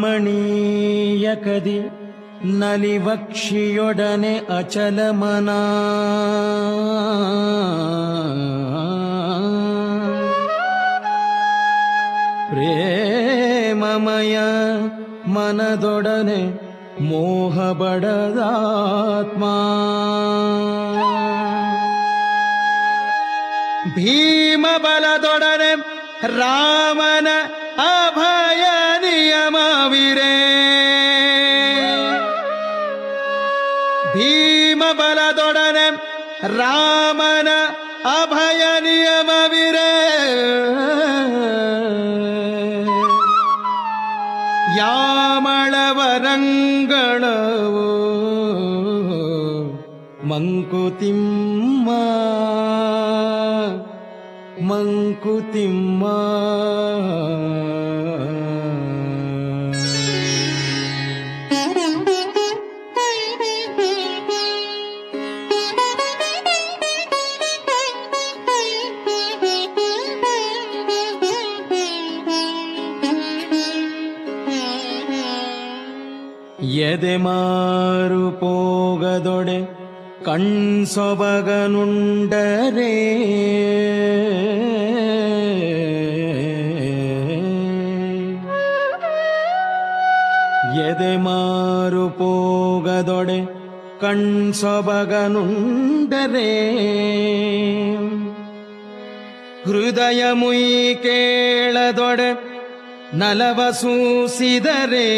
ರಾಮಣೀಯ ಕದಿ ನಲಿವಕ್ಷಿಯೊಡನೆ ಅಚಲಮನ ಪ್ರೇಮಮಯ ಮನದೊಡನೆ ಮೋಹ ಬಡದಾತ್ಮ. ಭೀಮ ಬಲದೊಡನೆ ರಾಮನ ಅಭಯ ನಿಯಮವಿರೇ ಭೀಮ ಬಲದೊಡನೆ ರಾಮನ ಅಭಯ ನಿಯಮವಿರೇ ಯಾಮಳವರಂಗಳವು ಮಂಕುತಿಮ್ಮ. ಮಂಕುತಿಮ್ಮ ಎದೆ ಮಾರು ಪೋಗದೊಡೆ ಕಣ್ಸೊಬಗನುಂಡರೆ ಕಣ್ಸೊಬಗನುಂಡರೆ ಹೃದಯ ಮುಯಿ ಕೇಳದೊಡೆ ನಲವ ಸೂಸಿದರೆ.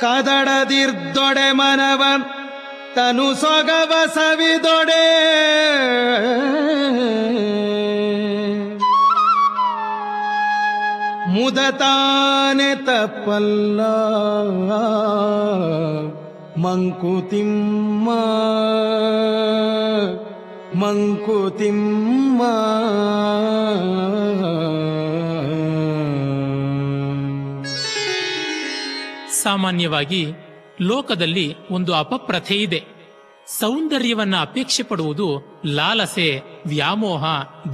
ಕದಡದಿರ್ದೊಡೆ ಮನವ ತನು ಸೊಗವ ಸವಿದೊಡೆ. ಮುದತಾನೆ ತಪ್ಪಲ್ಲ. ಮಂಕುತಿಮ್ಮ ಮಂಕುತಿಮ್ಮ ಸಾಮಾನ್ಯವಾಗಿ ಲೋಕದಲ್ಲಿ ಒಂದು ಅಪಪ್ರಥೆ ಇದೆ ಸೌಂದರ್ಯವನ್ನ ಅಪೇಕ್ಷೆ ಪಡುವುದು ಲಾಲಸೆ, ವ್ಯಾಮೋಹ,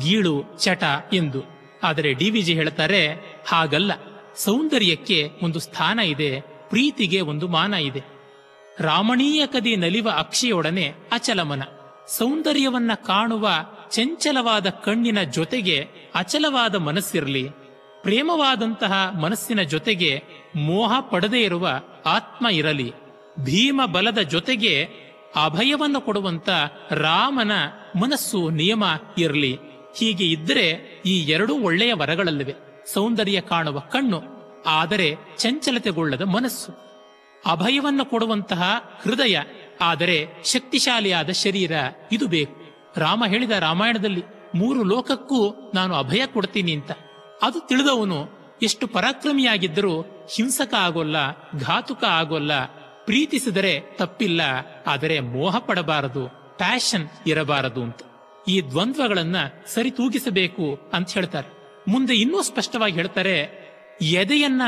ಗೀಳು, ಚಟ ಎಂದು. ಆದರೆ ಡಿವಿಜಿ ಹೇಳ್ತಾರೆ ಹಾಗಲ್ಲ. ಸೌಂದರ್ಯಕ್ಕೆ ಒಂದು ಸ್ಥಾನ ಇದೆ, ಪ್ರೀತಿಗೆ ಒಂದು ಮಾನ ಇದೆ. ರಾಮಣೀಯ ಕದಿ ನಲಿವ ಅಕ್ಷಿಯೊಡನೆ ಅಚಲಮನ. ಸೌಂದರ್ಯವನ್ನ ಕಾಣುವ ಚಂಚಲವಾದ ಕಣ್ಣಿನ ಜೊತೆಗೆ ಅಚಲವಾದ ಮನಸ್ಸಿರಲಿ. ಪ್ರೇಮವಾದಂತಹ ಮನಸ್ಸಿನ ಜೊತೆಗೆ ಮೋಹ ಪಡದೇ ಇರುವ ಆತ್ಮ ಇರಲಿ. ಭೀಮ ಬಲದ ಜೊತೆಗೆ ಅಭಯವನ್ನು ಕೊಡುವಂತ ರಾಮನ ಮನಸ್ಸು ನಿಯಮ ಇರಲಿ. ಹೀಗೆ ಇದ್ದರೆ ಈ ಎರಡೂ ಒಳ್ಳೆಯ ವರಗಳಲ್ಲಿವೆ. ಸೌಂದರ್ಯ ಕಾಣುವ ಕಣ್ಣು, ಆದರೆ ಚಂಚಲತೆಗೊಳ್ಳದ ಮನಸ್ಸು. ಅಭಯವನ್ನು ಕೊಡುವಂತಹ ಹೃದಯ, ಆದರೆ ಶಕ್ತಿಶಾಲಿಯಾದ ಶರೀರ, ಇದು ಬೇಕು. ರಾಮ ಹೇಳಿದ ರಾಮಾಯಣದಲ್ಲಿ, ಮೂರು ಲೋಕಕ್ಕೂ ನಾನು ಅಭಯ ಕೊಡ್ತೀನಿ ಅಂತ. ಅದು ತಿಳಿದವನು ಎಷ್ಟು ಪರಾಕ್ರಮಿಯಾಗಿದ್ದರೂ ಹಿಂಸಕ ಆಗೋಲ್ಲ, ಘಾತುಕ ಆಗೋಲ್ಲ, ಪ್ರೀತಿಸಿದರೆ ತಪ್ಪಿಲ್ಲ, ಆದರೆ ಮೋಹ ಪಡಬಾರದು ಪ್ಯಾಷನ್ ಇರಬಾರದು ಅಂತ. ಈ ದ್ವಂದ್ವಗಳನ್ನ ಸರಿತೂಗಿಸಬೇಕು ಅಂತ ಹೇಳ್ತಾರೆ. ಮುಂದೆ ಇನ್ನೂ ಸ್ಪಷ್ಟವಾಗಿ ಹೇಳ್ತಾರೆ, ಎದೆಯನ್ನ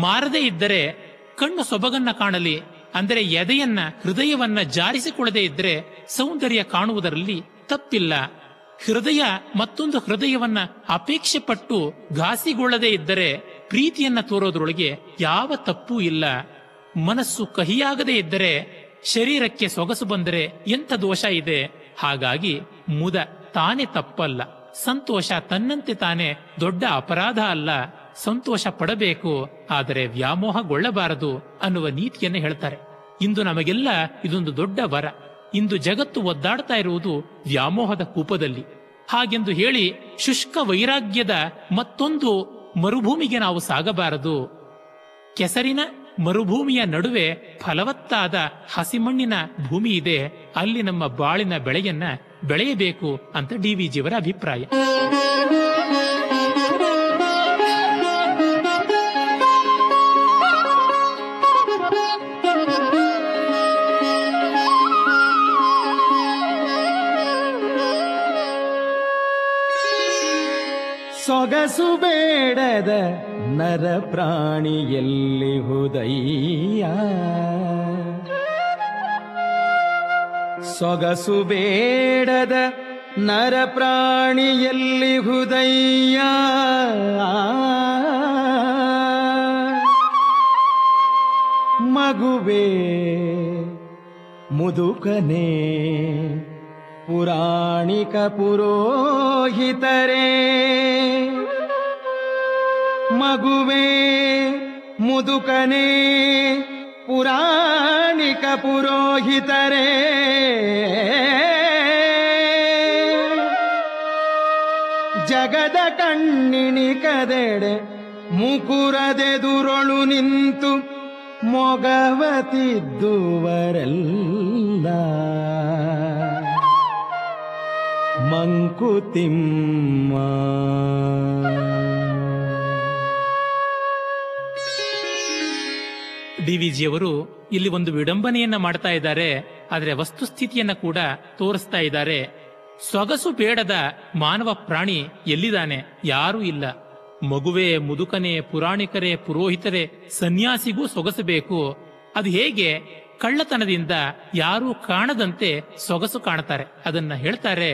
ಮಾರದೇ ಇದ್ದರೆ ಕಣ್ಣು ಸೊಬಗನ್ನ ಕಾಣಲಿ, ಅಂದರೆ ಎದೆಯನ್ನ ಹೃದಯವನ್ನ ಜಾರಿಸಿಕೊಳ್ಳದೆ ಇದ್ದರೆ ಸೌಂದರ್ಯ ಕಾಣುವುದರಲ್ಲಿ ತಪ್ಪಿಲ್ಲ. ಹೃದಯ ಮತ್ತೊಂದು ಹೃದಯವನ್ನ ಅಪೇಕ್ಷೆ ಪಟ್ಟು ಘಾಸಿಗೊಳ್ಳದೆ ಇದ್ದರೆ ಪ್ರೀತಿಯನ್ನ ತೋರೋದ್ರೊಳಗೆ ಯಾವ ತಪ್ಪೂ ಇಲ್ಲ. ಮನಸ್ಸು ಕಹಿಯಾಗದೇ ಇದ್ದರೆ ಶರೀರಕ್ಕೆ ಸೊಗಸು ಬಂದರೆ ಎಂಥ ದೋಷ ಇದೆ? ಹಾಗಾಗಿ ಮುದ, ತಾನೇ ತಪ್ಪಲ್ಲ. ಸಂತೋಷ ತನ್ನಂತೆ ತಾನೇ ದೊಡ್ಡ ಅಪರಾಧ ಅಲ್ಲ. ಸಂತೋಷ ಪಡಬೇಕು, ಆದರೆ ವ್ಯಾಮೋಹಗೊಳ್ಳಬಾರದು ಅನ್ನುವ ನೀತಿಯನ್ನು ಹೇಳ್ತಾರೆ. ಇಂದು ನಮಗೆಲ್ಲ ಇದೊಂದು ದೊಡ್ಡ ವರ. ಇಂದು ಜಗತ್ತು ಒದ್ದಾಡ್ತಾ ಇರುವುದು ವ್ಯಾಮೋಹದ ಕೂಪದಲ್ಲಿ. ಹಾಗೆಂದು ಹೇಳಿ ಶುಷ್ಕ ವೈರಾಗ್ಯದ ಮತ್ತೊಂದು ಮರುಭೂಮಿಗೆ ನಾವು ಸಾಗಬಾರದು. ಕೆಸರಿನ ಮರುಭೂಮಿಯ ನಡುವೆ ಫಲವತ್ತಾದ ಹಸಿಮಣ್ಣಿನ ಭೂಮಿ ಇದೆ ಅಲ್ಲಿ ನಮ್ಮ ಬಾಳಿನ ಬೆಳೆಯನ್ನ ಬೆಳೆಯಬೇಕು ಅಂತ ಡಿ ವಿ ಜಿಯವರ ಅಭಿಪ್ರಾಯ. ಸೊಗಸು ಬೇಡದ ನರ ಪ್ರಾಣಿಯಲ್ಲಿ ಹುದಯ್ಯ. ಸೊಗಸು ಬೇಡದ ನರ ಪ್ರಾಣಿಯಲ್ಲಿ ಹೃದಯ. ಮಗುವೆ ಮುದುಕನೆ ಪುರಾಣಿಕ ಪುರೋಹಿತರೇ. ಮಗುವೆ ಮುದುಕನೆ ಪುರಾಣಿಕ ಪುರೋಹಿತರೇ. ಜಗದ ಕಣ್ಣಿಣಿ ಕದೆಡೆ ಮುಕುರದೆದುರೊಳು ನಿಂತು ಮೊಗವತಿದ್ದುವರೆಲ್ಲ. ಮಂಕುತಿಮ್ಮ. ಡಿವಿಜಿಯವರು ಇಲ್ಲಿ ಒಂದು ವಿಡಂಬನೆಯನ್ನ ಮಾಡ್ತಾ ಇದ್ದಾರೆ, ಆದರೆ ವಸ್ತುಸ್ಥಿತಿಯನ್ನ ಕೂಡ ತೋರಿಸ್ತಾ ಇದ್ದಾರೆ. ಸೊಗಸು ಬೇಡದ ಮಾನವ ಪ್ರಾಣಿ ಎಲ್ಲಿದ್ದಾನೆ? ಯಾರೂ ಇಲ್ಲ. ಮಗುವೆ, ಮುದುಕನೆ, ಪುರಾಣಿಕರೇ, ಪುರೋಹಿತರೇ, ಸನ್ಯಾಸಿಗೂ ಸೊಗಸು ಬೇಕು. ಅದು ಹೇಗೆ? ಕಳ್ಳತನದಿಂದ ಯಾರೂ ಕಾಣದಂತೆ ಸೊಗಸು ಕಾಣ್ತಾರೆ. ಅದನ್ನ ಹೇಳ್ತಾರೆ,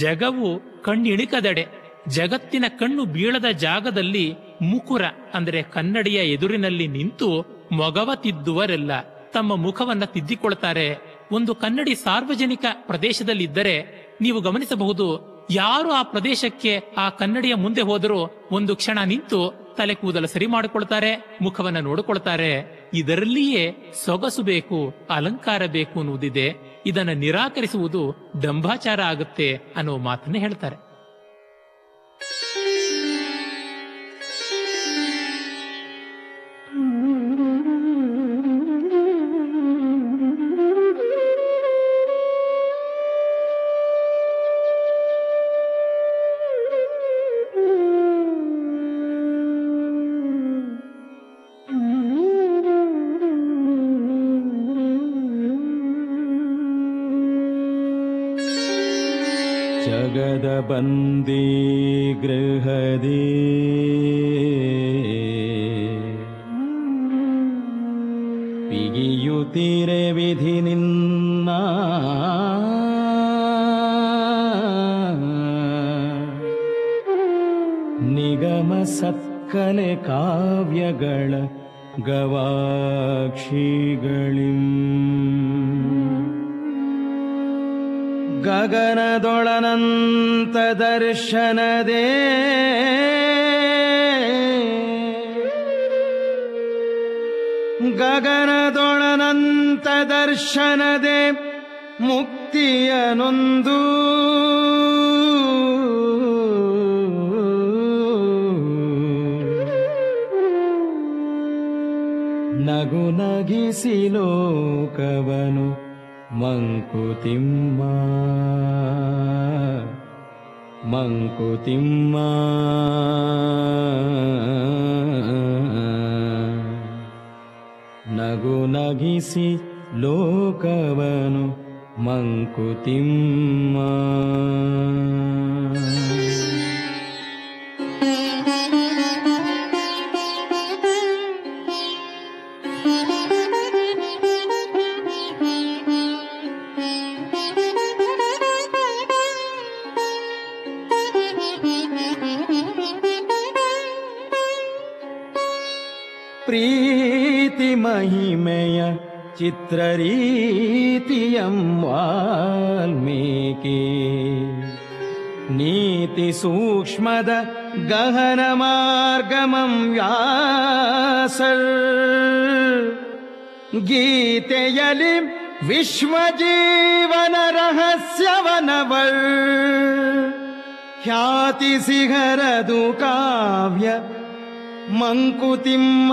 ಜಗವು ಕಣ್ಣಿಣಿಕದಡೆ, ಜಗತ್ತಿನ ಕಣ್ಣು ಬೀಳದ ಜಾಗದಲ್ಲಿ ಮುಕುರ, ಅಂದರೆ ಕನ್ನಡಿಯ ಎದುರಿನಲ್ಲಿ ನಿಂತು ಮೊಗವ ತಿದ್ದುವರೆಲ್ಲ ತಮ್ಮ ಮುಖವನ್ನ ತಿದ್ದಿಕೊಳ್ತಾರೆ ಒಂದು ಕನ್ನಡಿ ಸಾರ್ವಜನಿಕ ಪ್ರದೇಶದಲ್ಲಿದ್ದರೆ ನೀವು ಗಮನಿಸಬಹುದು, ಯಾರು ಆ ಪ್ರದೇಶಕ್ಕೆ ಆ ಕನ್ನಡಿಯ ಮುಂದೆ ಹೋದರೂ ಒಂದು ಕ್ಷಣ ನಿಂತು ತಲೆ ಕೂದಲು ಸರಿ ಮಾಡಿಕೊಳ್ತಾರೆ ಮುಖವನ್ನ ನೋಡಿಕೊಳ್ತಾರೆ ಇದರಲ್ಲಿಯೇ ಸೊಗಸು ಬೇಕು, ಅಲಂಕಾರ ಬೇಕು ಅನ್ನುವುದಿದೆ. ಇದನ್ನು ನಿರಾಕರಿಸುವುದು ದಂಭಾಚಾರ ಆಗುತ್ತೆ ಅನ್ನೋ ಮಾತನ್ನ ಹೇಳ್ತಾರೆ. ಜಗದ ಬಂದಿ ಗೃಹದಿ ಪಿಗಿಯುತ್ತೀರೆ ವಿಧಿ ನಿನ್ನ ನಿಗಮ ಸತ್ಕಲೆ ಕಾವ್ಯಗಳ ಗವಾಕ್ಷಿಗಳಿಂ ಗಗನದೊಳನಂತ ದರ್ಶನದೇ. ಗಗನದೊಳನಂತ ದರ್ಶನದೆ ಮುಕ್ತಿಯನೊಂದು. ನಗು ನಗಿಸಿ ಲೋಕವನು ಮಂಕುತಿಮ್ಮ. ಮಂಕುತಿಮ್ಮ. ನಗು ನಗಿಸಿ ಲೋಕವನು ಮಂಕುತಿಮ್ಮ. ಮಹಿಮೆಯ ಚಿತ್ರರೀತಿಯಂ ವಾಲ್ಮೀಕಿ. ನೀತಿ ಸೂಕ್ಷ್ಮದ ಗಹನ ಮಾರ್ಗಮಂ ವ್ಯಾಸರ್. ಗೀತೆಯಲಿ ವಿಶ್ವಜೀವನ ರಹಸ್ಯವನವಳ್ ಖ್ಯಾತಿ ಸಿಗರದು ಕಾವ್ಯ ಮಂಕುತಿಮ್ಮ.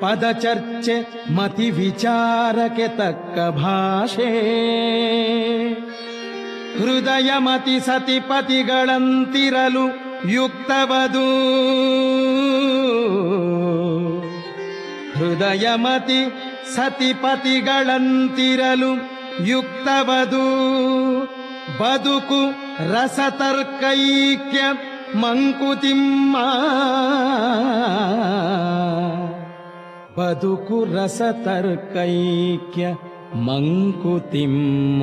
ಕೊಪ್ಪುವ ಭಾಷೆ ರಾಗಲಯ ವಿಸ್ತಾರ ಪದ ಚರ್ಚೆ ಮತಿ ವಿಚಾರಕ್ಕೆ ತಕ್ಕ ಭಾಷೆ. ಹೃದಯ ಮತಿ ಸತಿಪತಿಗಳಂತಿರಲು ಯುಕ್ತವದು. ಹೃದಯ ಮತಿ ಸತಿಪತಿಗಳಂತಿರಲು ಯುಕ್ತವದು. ಬದುಕು, ರಸತರ್ಕೈಕ್ಯ, ಮಂಕುತಿಮ್ಮ. ಬದುಕು ರಸ ತರ್ಕೈಕ್ಯ ಮಂಕುತಿಮ್ಮ.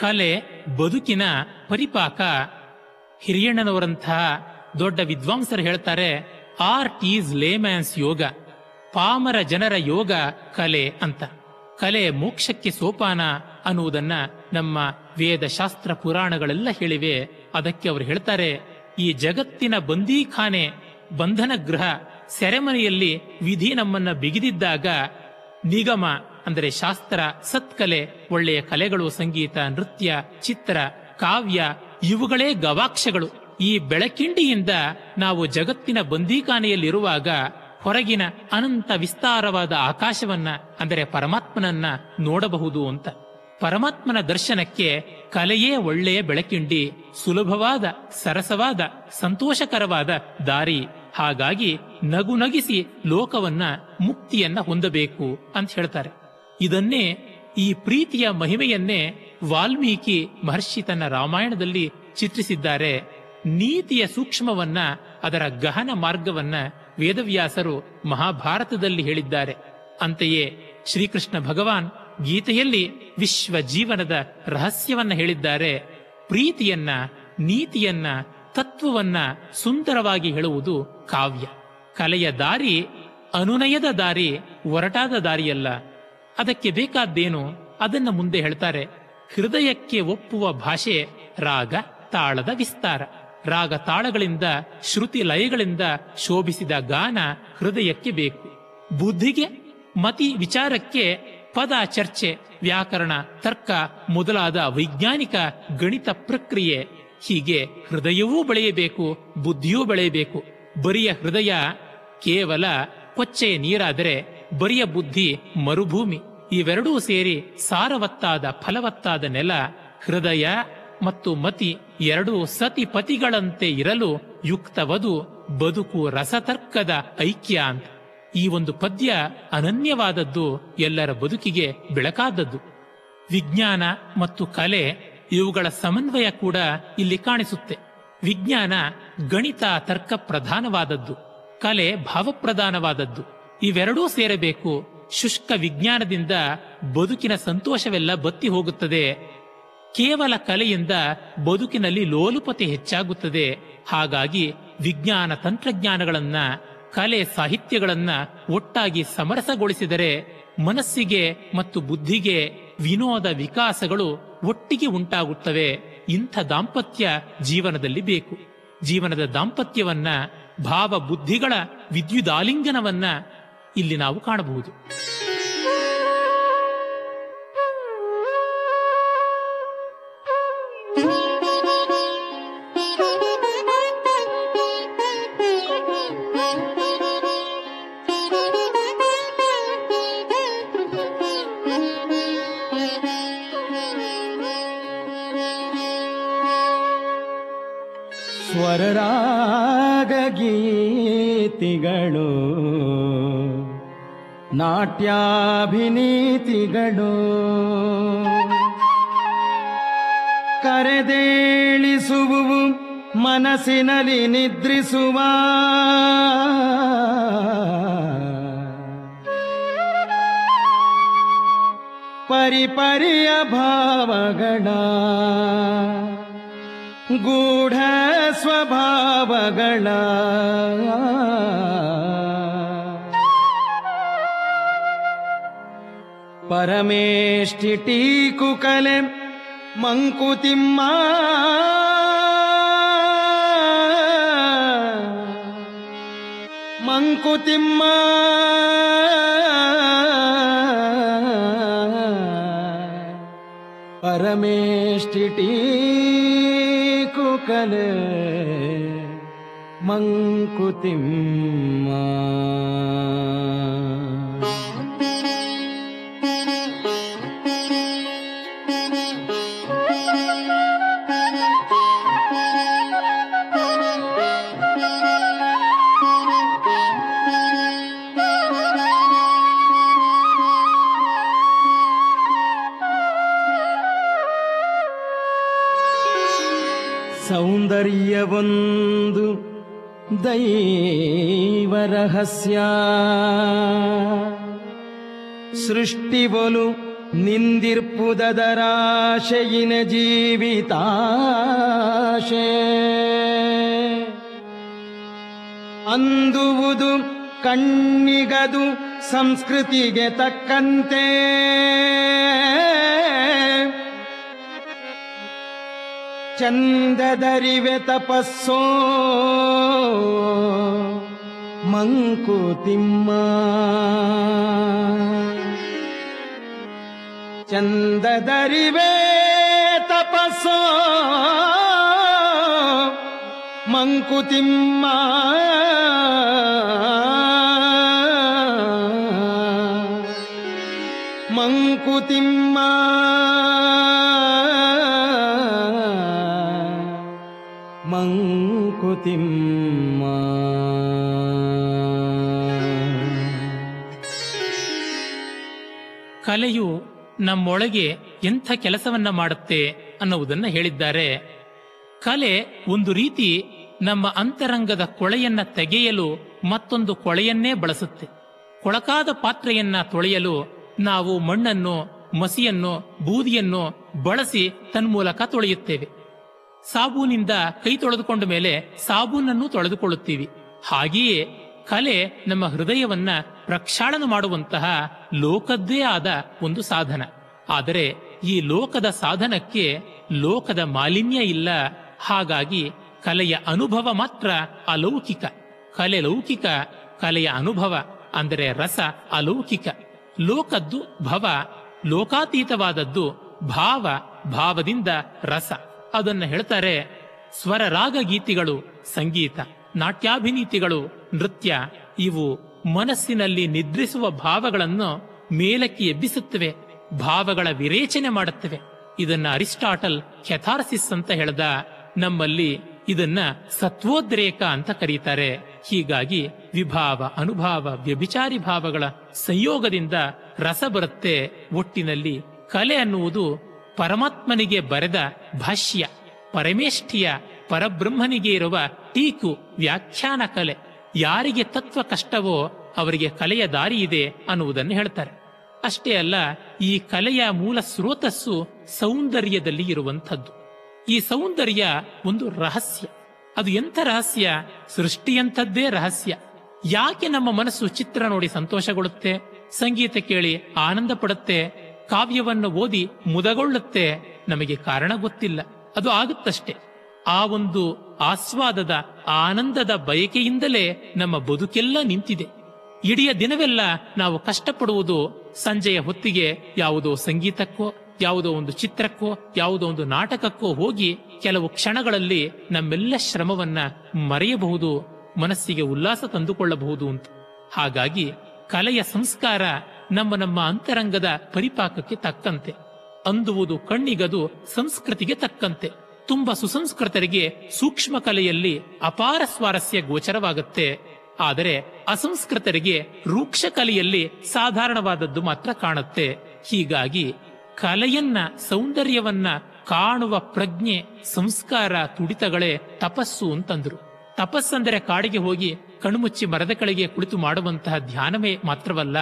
ಕಲೆ ಬದುಕಿನ ಪರಿಪಾಕ ಹಿರಿಯಣ್ಣನವರಂತಹ ದೊಡ್ಡ ವಿದ್ವಾಂಸರು ಹೇಳ್ತಾರೆ ಆರ್ಟ್ ಈಸ್ ಲೇಮ್ಯಾನ್ಸ್ ಯೋಗ ಪಾಮರ ಜನರ ಯೋಗ ಕಲೆ ಅಂತ. ಕಲೆ ಮೋಕ್ಷಕ್ಕೆ ಸೋಪಾನ ಅನ್ನುವುದನ್ನ ನಮ್ಮ ವೇದ ಶಾಸ್ತ್ರ ಪುರಾಣಗಳೆಲ್ಲ ಹೇಳಿವೆ. ಅದಕ್ಕೆ ಅವರು ಹೇಳ್ತಾರೆ, ಈ ಜಗತ್ತಿನ ಬಂದೀಖಾನೆ ಬಂಧನ ಗೃಹ ಸೆರೆಮನೆಯಲ್ಲಿ ವಿಧಿ ನಮ್ಮನ್ನ ಬಿಗಿದಿದ್ದಾಗ ನಿಗಮ ಅಂದರೆ ಶಾಸ್ತ್ರ, ಸತ್ಕಲೆ, ಒಳ್ಳೆಯ ಕಲೆಗಳು, ಸಂಗೀತ, ನೃತ್ಯ, ಚಿತ್ರ, ಕಾವ್ಯ ಇವುಗಳೇ ಗವಾಕ್ಷಗಳು. ಈ ಬೆಳಕಿಂಡಿಯಿಂದ ನಾವು ಜಗತ್ತಿನ ಬಂದೀಖಾನೆಯಲ್ಲಿರುವಾಗ ಹೊರಗಿನ ಅನಂತ ವಿಸ್ತಾರವಾದ ಆಕಾಶವನ್ನ ಅಂದರೆ ಪರಮಾತ್ಮನನ್ನ ನೋಡಬಹುದು ಅಂತ. ಪರಮಾತ್ಮನ ದರ್ಶನಕ್ಕೆ ಕಲೆಯೇ ಒಳ್ಳೆಯ ಬೆಳಕಿಂಡಿ, ಸುಲಭವಾದ, ಸರಸವಾದ, ಸಂತೋಷಕರವಾದ ದಾರಿ. ಹಾಗಾಗಿ ನಗು ನಗಿಸಿ ಲೋಕವನ್ನ, ಮುಕ್ತಿಯನ್ನ ಹೊಂದಬೇಕು ಅಂತ ಹೇಳ್ತಾರೆ. ಇದನ್ನೇ ಈ ಪ್ರೀತಿಯ ಮಹಿಮೆಯನ್ನೇ ವಾಲ್ಮೀಕಿ ಮಹರ್ಷಿ ತನ್ನ ರಾಮಾಯಣದಲ್ಲಿ ಚಿತ್ರಿಸಿದ್ದಾರೆ. ನೀತಿಯ ಸೂಕ್ಷ್ಮವನ್ನ, ಅದರ ಗಹನ ಮಾರ್ಗವನ್ನ ವೇದವ್ಯಾಸರು ಮಹಾಭಾರತದಲ್ಲಿ ಹೇಳಿದ್ದಾರೆ. ಅಂತೆಯೇ ಶ್ರೀಕೃಷ್ಣ ಭಗವಾನ್ ಗೀತೆಯಲ್ಲಿ ವಿಶ್ವ ಜೀವನದ ರಹಸ್ಯವನ್ನ ಹೇಳಿದ್ದಾರೆ. ಪ್ರೀತಿಯನ್ನ, ನೀತಿಯನ್ನ, ತತ್ವವನ್ನ ಸುಂದರವಾಗಿ ಹೇಳುವುದು ಕಾವ್ಯ. ಕಲೆಯ ದಾರಿ ಅನುನಯದ ದಾರಿ, ಒರಟಾದ ದಾರಿಯಲ್ಲ. ಅದಕ್ಕೆ ಬೇಕಾದ್ದೇನು? ಅದನ್ನ ಮುಂದೆ ಹೇಳ್ತಾರೆ. ಹೃದಯಕ್ಕೆ ಒಪ್ಪುವ ಭಾಷೆ ರಾಗ, ತಾಳದ ವಿಸ್ತಾರ. ರಾಗ ತಾಳಗಳಿಂದ, ಶ್ರುತಿ ಲಯಗಳಿಂದ ಶೋಭಿಸಿದ ಗಾನ ಹೃದಯಕ್ಕೆ ಬೇಕು. ಬುದ್ಧಿಗೆ, ಮತಿ ವಿಚಾರಕ್ಕೆ ಪದ ಚರ್ಚೆ, ವ್ಯಾಕರಣ, ತರ್ಕ ಮೊದಲಾದ ವೈಜ್ಞಾನಿಕ ಗಣಿತ ಪ್ರಕ್ರಿಯೆ. ಹೀಗೆ ಹೃದಯವೂ ಬೆಳೆಯಬೇಕು, ಬುದ್ಧಿಯೂ ಬೆಳೆಯಬೇಕು. ಬರಿಯ ಹೃದಯ ಕೇವಲ ಕೊಚ್ಚೆಯ ನೀರಾದರೆ ಬರಿಯ ಬುದ್ಧಿ ಮರುಭೂಮಿ. ಇವೆರಡೂ ಸೇರಿ ಸಾರವತ್ತಾದ, ಫಲವತ್ತಾದ ನೆಲ, ಹೃದಯ ಮತ್ತು ಮತಿ ಎರಡೂ ಸತಿಪತಿಗಳಂತೆ ಇರಲು ಯುಕ್ತವದು ಬದುಕು ರಸತರ್ಕದ ಐಕ್ಯ ಅಂತ ಈ ಒಂದು ಪದ್ಯ ಅನನ್ಯವಾದದ್ದು ಎಲ್ಲರ ಬದುಕಿಗೆ ಬೆಳಕಾದದ್ದು. ವಿಜ್ಞಾನ ಮತ್ತು ಕಲೆ ಇವುಗಳ ಸಮನ್ವಯ ಕೂಡ ಇಲ್ಲಿ ಕಾಣಿಸುತ್ತೆ. ವಿಜ್ಞಾನ ಗಣಿತ ತರ್ಕ ಪ್ರಧಾನವಾದದ್ದು ಕಲೆ ಭಾವಪ್ರಧಾನವಾದದ್ದು. ಇವೆರಡೂ ಸೇರಬೇಕು. ಶುಷ್ಕ ವಿಜ್ಞಾನದಿಂದ ಬದುಕಿನ ಸಂತೋಷವೆಲ್ಲ ಬತ್ತಿ ಹೋಗುತ್ತದೆ. ಕೇವಲ ಕಲೆಯಿಂದ ಬದುಕಿನಲ್ಲಿ ಲೋಲುಪತೆ ಹೆಚ್ಚಾಗುತ್ತದೆ. ಹಾಗಾಗಿ ವಿಜ್ಞಾನ ತಂತ್ರಜ್ಞಾನಗಳನ್ನ ಕಲೆ ಸಾಹಿತ್ಯಗಳನ್ನ ಒಟ್ಟಾಗಿ ಸಮರಸಗೊಳಿಸಿದರೆ ಮನಸ್ಸಿಗೆ ಮತ್ತು ಬುದ್ಧಿಗೆ ವಿನೋದ ವಿಕಾಸಗಳು ಒಟ್ಟಿಗೆ ಉಂಟಾಗುತ್ತವೆ. ಇಂಥ ದಾಂಪತ್ಯ ಜೀವನದಲ್ಲಿ ಬೇಕು. ಜೀವನದ ದಾಂಪತ್ಯವನ್ನ ಭಾವ ಬುದ್ಧಿಗಳ ವಿದ್ಯುದಾಲಿಂಗನವನ್ನ ಇಲ್ಲಿ ನಾವು ಕಾಣಬಹುದು. ನಾಟ್ಯಾಭಿನೀತಿಗಳು ಕರೆದೇಳಿಸುವುವು ಮನಸ್ಸಿನಲ್ಲಿ ನಿದ್ರಿಸುವ. ಪರಿಪರಿಯ ಭಾವಗಳ. ಗೂಢ ಸ್ವಭಾವಗಳ ಪರಮೇಷ್ಠಿ ಟೀಕು ಕಲೆ ಮಂಕುತಿಮ್ಮ. ಮಂಕುತಿಮ್ಮ. ಪರಮೇಷ್ಠಿ ಟೀಕು ಕಲೆ ಮಂಕುತಿಮ್ಮ. ಸೌಂದರ್ಯವೊಂದು ದೈವ ರಹಸ್ಯ. ಸೃಷ್ಟಿಬಲು ನಿಂದಿರ್ಪುದರಾಶೆಯಿನ ಜೀವಿತಾಶೆ. ಅಂದುವುದು ಕಣ್ಣಿಗದು ಸಂಸ್ಕೃತಿಗೆ ತಕ್ಕಂತೆ. ಚಂದದರಿವೆ ತಪಸ್ಸೋ. ಮಂಕುತಿಮ್ಮ ಚಂದದರಿವೆ ತಪಸ್ಸೋ. ಮಂಕುತಿಮ್ಮ ಮಂಕುತಿಮ್ಮ ಮಂಕುತಿಮ್ಮ ಕಲೆಯು ನಮ್ಮೊಳಗೆ ಎಂಥ ಕೆಲಸವನ್ನ ಮಾಡುತ್ತೆ ಅನ್ನುವುದನ್ನ ಹೇಳಿದ್ದಾರೆ. ಕಲೆ ಒಂದು ರೀತಿ ನಮ್ಮ ಅಂತರಂಗದ ಕೊಳೆಯನ್ನ ತೆಗೆಯಲು ಮತ್ತೊಂದು ಕೊಳೆಯನ್ನೇ ಬಳಸುತ್ತೆ. ಕೊಳಕಾದ ಪಾತ್ರೆಯನ್ನ ತೊಳೆಯಲು ನಾವು ಮಣ್ಣನ್ನು, ಮಸಿಯನ್ನು, ಬೂದಿಯನ್ನು ಬಳಸಿ ತನ್ಮೂಲಕ ತೊಳೆಯುತ್ತೇವೆ. ಸಾಬೂನಿಂದ ಕೈ ತೊಳೆದುಕೊಂಡ ಮೇಲೆ ಸಾಬೂನನ್ನು ತೊಳೆದುಕೊಳ್ಳುತ್ತೀವಿ. ಹಾಗೆಯೇ ಕಲೆ ನಮ್ಮ ಹೃದಯವನ್ನ ಪ್ರಕ್ಷಾಳನ ಮಾಡುವಂತಹ ಲೋಕದ್ದೇ ಆದ ಒಂದು ಸಾಧನ. ಆದರೆ ಈ ಲೋಕದ ಸಾಧನಕ್ಕೆ ಲೋಕದ ಮಾಲಿನ್ಯ ಇಲ್ಲ. ಹಾಗಾಗಿ ಕಲೆಯ ಅನುಭವ ಮಾತ್ರ ಅಲೌಕಿಕ. ಕಲೆ ಲೌಕಿಕ, ಕಲೆಯ ಅನುಭವ ಅಂದರೆ ರಸ ಅಲೌಕಿಕ. ಲೋಕದ್ದು ಭವ, ಲೋಕಾತೀತವಾದದ್ದು ಭಾವ, ಭಾವದಿಂದ ರಸ. ಅದನ್ನ ಹೇಳ್ತಾರೆ, ಸ್ವರ ರಾಗ ಗೀತಿಗಳು ಸಂಗೀತ, ನಾಟ್ಯಾಭಿನೀತಿಗಳು, ನೃತ್ಯ, ಇವು ಮನಸ್ಸಿನಲ್ಲಿ ನಿದ್ರಿಸುವ ಭಾವಗಳನ್ನು ಮೇಲಕ್ಕೆ ಎಬ್ಬಿಸುತ್ತವೆ, ಭಾವಗಳ ವಿರೇಚನೆ ಮಾಡುತ್ತವೆ. ಇದನ್ನ ಅರಿಸ್ಟಾಟಲ್ ಕೆಥಾರ್ಸಿಸ್ ಅಂತ ಹೇಳ್ದ. ನಮ್ಮಲ್ಲಿ ಇದನ್ನ ಸತ್ವೋದ್ರೇಕ ಅಂತ ಕರೀತಾರೆ. ಹೀಗಾಗಿ ವಿಭಾವ, ಅನುಭಾವ, ವ್ಯಭಿಚಾರಿ ಭಾವಗಳ ಸಂಯೋಗದಿಂದ ರಸ ಬರುತ್ತೆ. ಒಟ್ಟಿನಲ್ಲಿ ಕಲೆ ಅನ್ನುವುದು ಪರಮಾತ್ಮನಿಗೆ ಬರೆದ ಭಾಷ್ಯ, ಪರಮೇಷ್ಠಿಯ ಪರಬ್ರಹ್ಮನಿಗೆ ಇರುವ ಟೀಕು, ವ್ಯಾಖ್ಯಾನ ಕಲೆ ಯಾರಿಗೆ ತತ್ವ ಕಷ್ಟವೋ ಅವರಿಗೆ ಕಲೆಯ ದಾರಿ ಇದೆ ಅನ್ನುವುದನ್ನು ಹೇಳ್ತಾರೆ. ಅಷ್ಟೇ ಅಲ್ಲ, ಈ ಕಲೆಯ ಮೂಲ ಸ್ರೋತಸ್ಸು ಸೌಂದರ್ಯದಲ್ಲಿ ಇರುವಂಥದ್ದು. ಈ ಸೌಂದರ್ಯ ಒಂದು ರಹಸ್ಯ. ಅದು ಎಂಥ ರಹಸ್ಯ? ಸೃಷ್ಟಿಯಂಥದ್ದೇ ರಹಸ್ಯ. ಯಾಕೆ ನಮ್ಮ ಮನಸ್ಸು ಚಿತ್ರ ನೋಡಿ ಸಂತೋಷಗೊಳ್ಳುತ್ತೆ? ಸಂಗೀತ ಕೇಳಿ ಆನಂದ ಪಡುತ್ತೆ? ಕಾವ್ಯವನ್ನು ಓದಿ ಮುದಗೊಳ್ಳುತ್ತೆ ನಮಗೆ ಕಾರಣ ಗೊತ್ತಿಲ್ಲ. ಅದು ಆಗುತ್ತಷ್ಟೇ. ಆ ಒಂದು ಆಸ್ವಾದದ, ಆನಂದದ ಬಯಕೆಯಿಂದಲೇ ನಮ್ಮ ಬದುಕೆಲ್ಲ ನಿಂತಿದೆ. ಇಡೀ ದಿನವೆಲ್ಲ ನಾವು ಕಷ್ಟಪಡುವುದು ಸಂಜೆಯ ಹೊತ್ತಿಗೆ ಯಾವುದೋ ಸಂಗೀತಕ್ಕೋ, ಯಾವುದೋ ಒಂದು ಚಿತ್ರಕ್ಕೋ, ಯಾವುದೋ ಒಂದು ನಾಟಕಕ್ಕೋ ಹೋಗಿ ಕೆಲವು ಕ್ಷಣಗಳಲ್ಲಿ ನಮ್ಮೆಲ್ಲ ಶ್ರಮವನ್ನ ಮರೆಯಬಹುದು, ಮನಸ್ಸಿಗೆ ಉಲ್ಲಾಸ ತಂದುಕೊಳ್ಳಬಹುದು ಅಂತ. ಹಾಗಾಗಿ ಕಲೆಯ ಸಂಸ್ಕಾರ ನಮ್ಮ ನಮ್ಮ ಅಂತರಂಗದ ಪರಿಪಾಕಕ್ಕೆ ತಕ್ಕಂತೆ. ಅಂದುವುದು ಕಣ್ಣಿಗದು ಸಂಸ್ಕೃತಿಗೆ ತಕ್ಕಂತೆ. ತುಂಬಾ ಸುಸಂಸ್ಕೃತರಿಗೆ ಸೂಕ್ಷ್ಮ ಕಲೆಯಲ್ಲಿ ಅಪಾರ ಸ್ವಾರಸ್ಯ ಗೋಚರವಾಗುತ್ತೆ. ಆದರೆ ಅಸಂಸ್ಕೃತರಿಗೆ ರೂಕ್ಷ ಕಲೆಯಲ್ಲಿ ಸಾಧಾರಣವಾದದ್ದು ಮಾತ್ರ ಕಾಣುತ್ತೆ. ಹೀಗಾಗಿ ಕಲೆಯನ್ನ, ಸೌಂದರ್ಯವನ್ನ ಕಾಣುವ ಪ್ರಜ್ಞೆ, ಸಂಸ್ಕಾರ, ತುಡಿತಗಳೇ ತಪಸ್ಸು ಅಂತಂದ್ರು. ತಪಸ್ಸಂದರೆ ಕಾಡಿಗೆ ಹೋಗಿ ಕಣ್ಮುಚ್ಚಿ ಮರದ ಕೆಳಗೆ ಕುಳಿತು ಮಾಡುವಂತಹ ಧ್ಯಾನವೇ ಮಾತ್ರವಲ್ಲ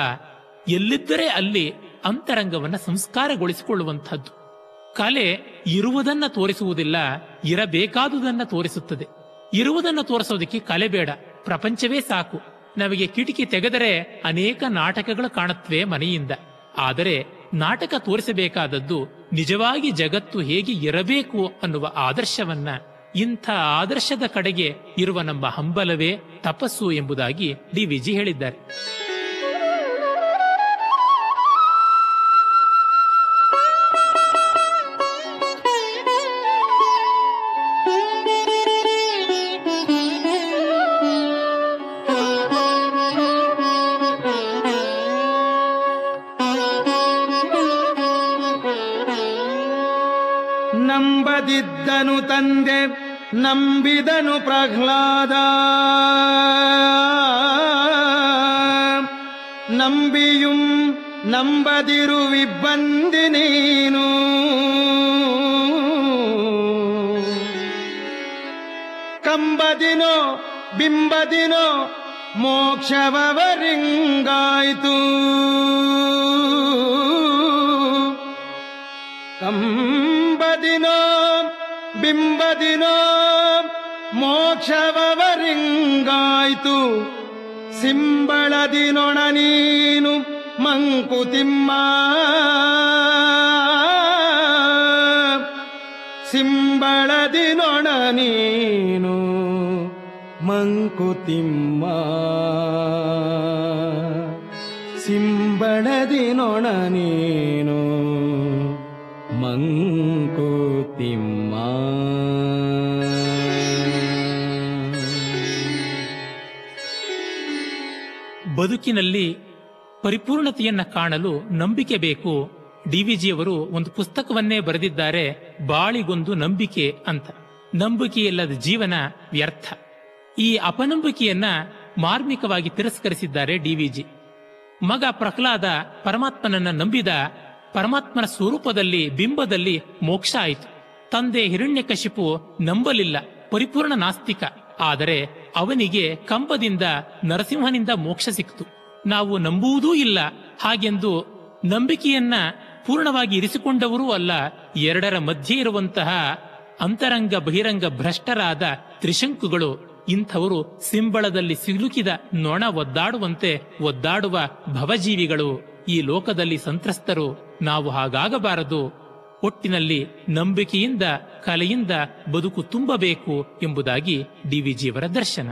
ಎಲ್ಲಿದ್ದರೆ ಅಲ್ಲಿ ಅಂತರಂಗವನ್ನು ಸಂಸ್ಕಾರಗೊಳಿಸಿಕೊಳ್ಳುವಂಥದ್ದು. ಕಲೆ ಇರುವುದನ್ನ ತೋರಿಸುವುದಿಲ್ಲ, ಇರಬೇಕಾದುದನ್ನ ತೋರಿಸುತ್ತದೆ. ಇರುವುದನ್ನು ತೋರಿಸೋದಕ್ಕೆ ಕಲೆ ಬೇಡ, ಪ್ರಪಂಚವೇ ಸಾಕು. ನಮಗೆ ಕಿಟಕಿ ತೆಗೆದರೆ ಅನೇಕ ನಾಟಕಗಳು ಕಾಣುತ್ತವೆ ಮನೆಯಿಂದ. ಆದರೆ ನಾಟಕ ತೋರಿಸಬೇಕಾದದ್ದು ನಿಜವಾಗಿ ಜಗತ್ತು ಹೇಗೆ ಇರಬೇಕು ಅನ್ನುವ ಆದರ್ಶವನ್ನ ಇಂಥ ಆದರ್ಶದ ಕಡೆಗೆ ಇರುವ ನಮ್ಮ ಹಂಬಲವೇ ತಪಸ್ಸು ಎಂಬುದಾಗಿ ಡಿ ವಿಜಿ ಹೇಳಿದ್ದಾರೆ. ನಂಬಿದ್ದನು ತಂದೆ ನಂಬಿದನು ಪ್ರಹ್ಲಾದ. ನಂಬಿಯುಂ ನಂಬದಿರುವಿಬ್ಬಂದಿ ನೀನು. ಕಂಬದಿನೋ ಬಿಂಬದಿನೋ ಮೋಕ್ಷವರಿಂಗಾಯಿತು ಕಂಬದಿನೋ ಬಿಂಬದಿನೋ ಮೋಕ್ಷವರಿಂಗಾಯ್ತು ಸಿಂಬಳದಿನೊಣ ನೀನು ಮಂಕುತಿಮ್ಮ. ಸಿಂಬಳದಿನೊಣ ನೀನು ಮಂಕುತಿಮ್ಮ. ಸಿಂಬಳದಿನೊಣ ನೀನು ಬದುಕಿನಲ್ಲಿ ಪರಿಪೂರ್ಣತೆಯನ್ನ ಕಾಣಲು ನಂಬಿಕೆ ಬೇಕು. ಡಿವಿಜಿಯವರು ಒಂದು ಪುಸ್ತಕವನ್ನೇ ಬರೆದಿದ್ದಾರೆ, ಬಾಳಿಗೊಂದು ನಂಬಿಕೆ ಅಂತ. ನಂಬಿಕೆಯಿಲ್ಲದ ಜೀವನ ವ್ಯರ್ಥ. ಈ ಅಪನಂಬಿಕೆಯನ್ನ ಮಾರ್ಮಿಕವಾಗಿ ತಿರಸ್ಕರಿಸಿದ್ದಾರೆ ಡಿವಿಜಿ ಮಗ ಪ್ರಹ್ಲಾದ ಪರಮಾತ್ಮನನ್ನ ನಂಬಿದ ಪರಮಾತ್ಮನ ಸ್ವರೂಪದಲ್ಲಿ, ಬಿಂಬದಲ್ಲಿ ಮೋಕ್ಷ ಆಯಿತು. ತಂದೆ ಹಿರಣ್ಯಕಶಿಪು ನಂಬಲಿಲ್ಲ, ಪರಿಪೂರ್ಣ ನಾಸ್ತಿಕ. ಆದರೆ ಅವನಿಗೆ ಕಂಬದಿಂದ ನರಸಿಂಹನಿಂದ ಮೋಕ್ಷ ಸಿಕ್ತು ನಾವು ನಂಬುವುದೂ ಇಲ್ಲ. ಹಾಗೆಂದು ನಂಬಿಕೆಯನ್ನ ಪೂರ್ಣವಾಗಿ ಇರಿಸಿಕೊಂಡವರೂ ಅಲ್ಲ, ಎರಡರ ಮಧ್ಯೆ ಇರುವಂತಹ ಅಂತರಂಗ ಬಹಿರಂಗ ಭ್ರಷ್ಟರಾದ ತ್ರಿಶಂಕುಗಳು. ಇಂಥವರು ಸಿಂಬಳದಲ್ಲಿ ಸಿಲುಕಿದ ನೊಣ ಒದ್ದಾಡುವಂತೆ ಒದ್ದಾಡುವ ಭವಜೀವಿಗಳು. ಈ ಲೋಕದಲ್ಲಿ ಸಂತ್ರಸ್ತರು. ನಾವು ಹಾಗಾಗಬಾರದು. ಒಟ್ಟಿನಲ್ಲಿ ನಂಬಿಕೆಯಿಂದ ಕಲೆಯಿಂದ ಬದುಕು ತುಂಬಬೇಕು ಎಂಬುದಾಗಿ ಡಿವಿಜಿಯವರ ದರ್ಶನ.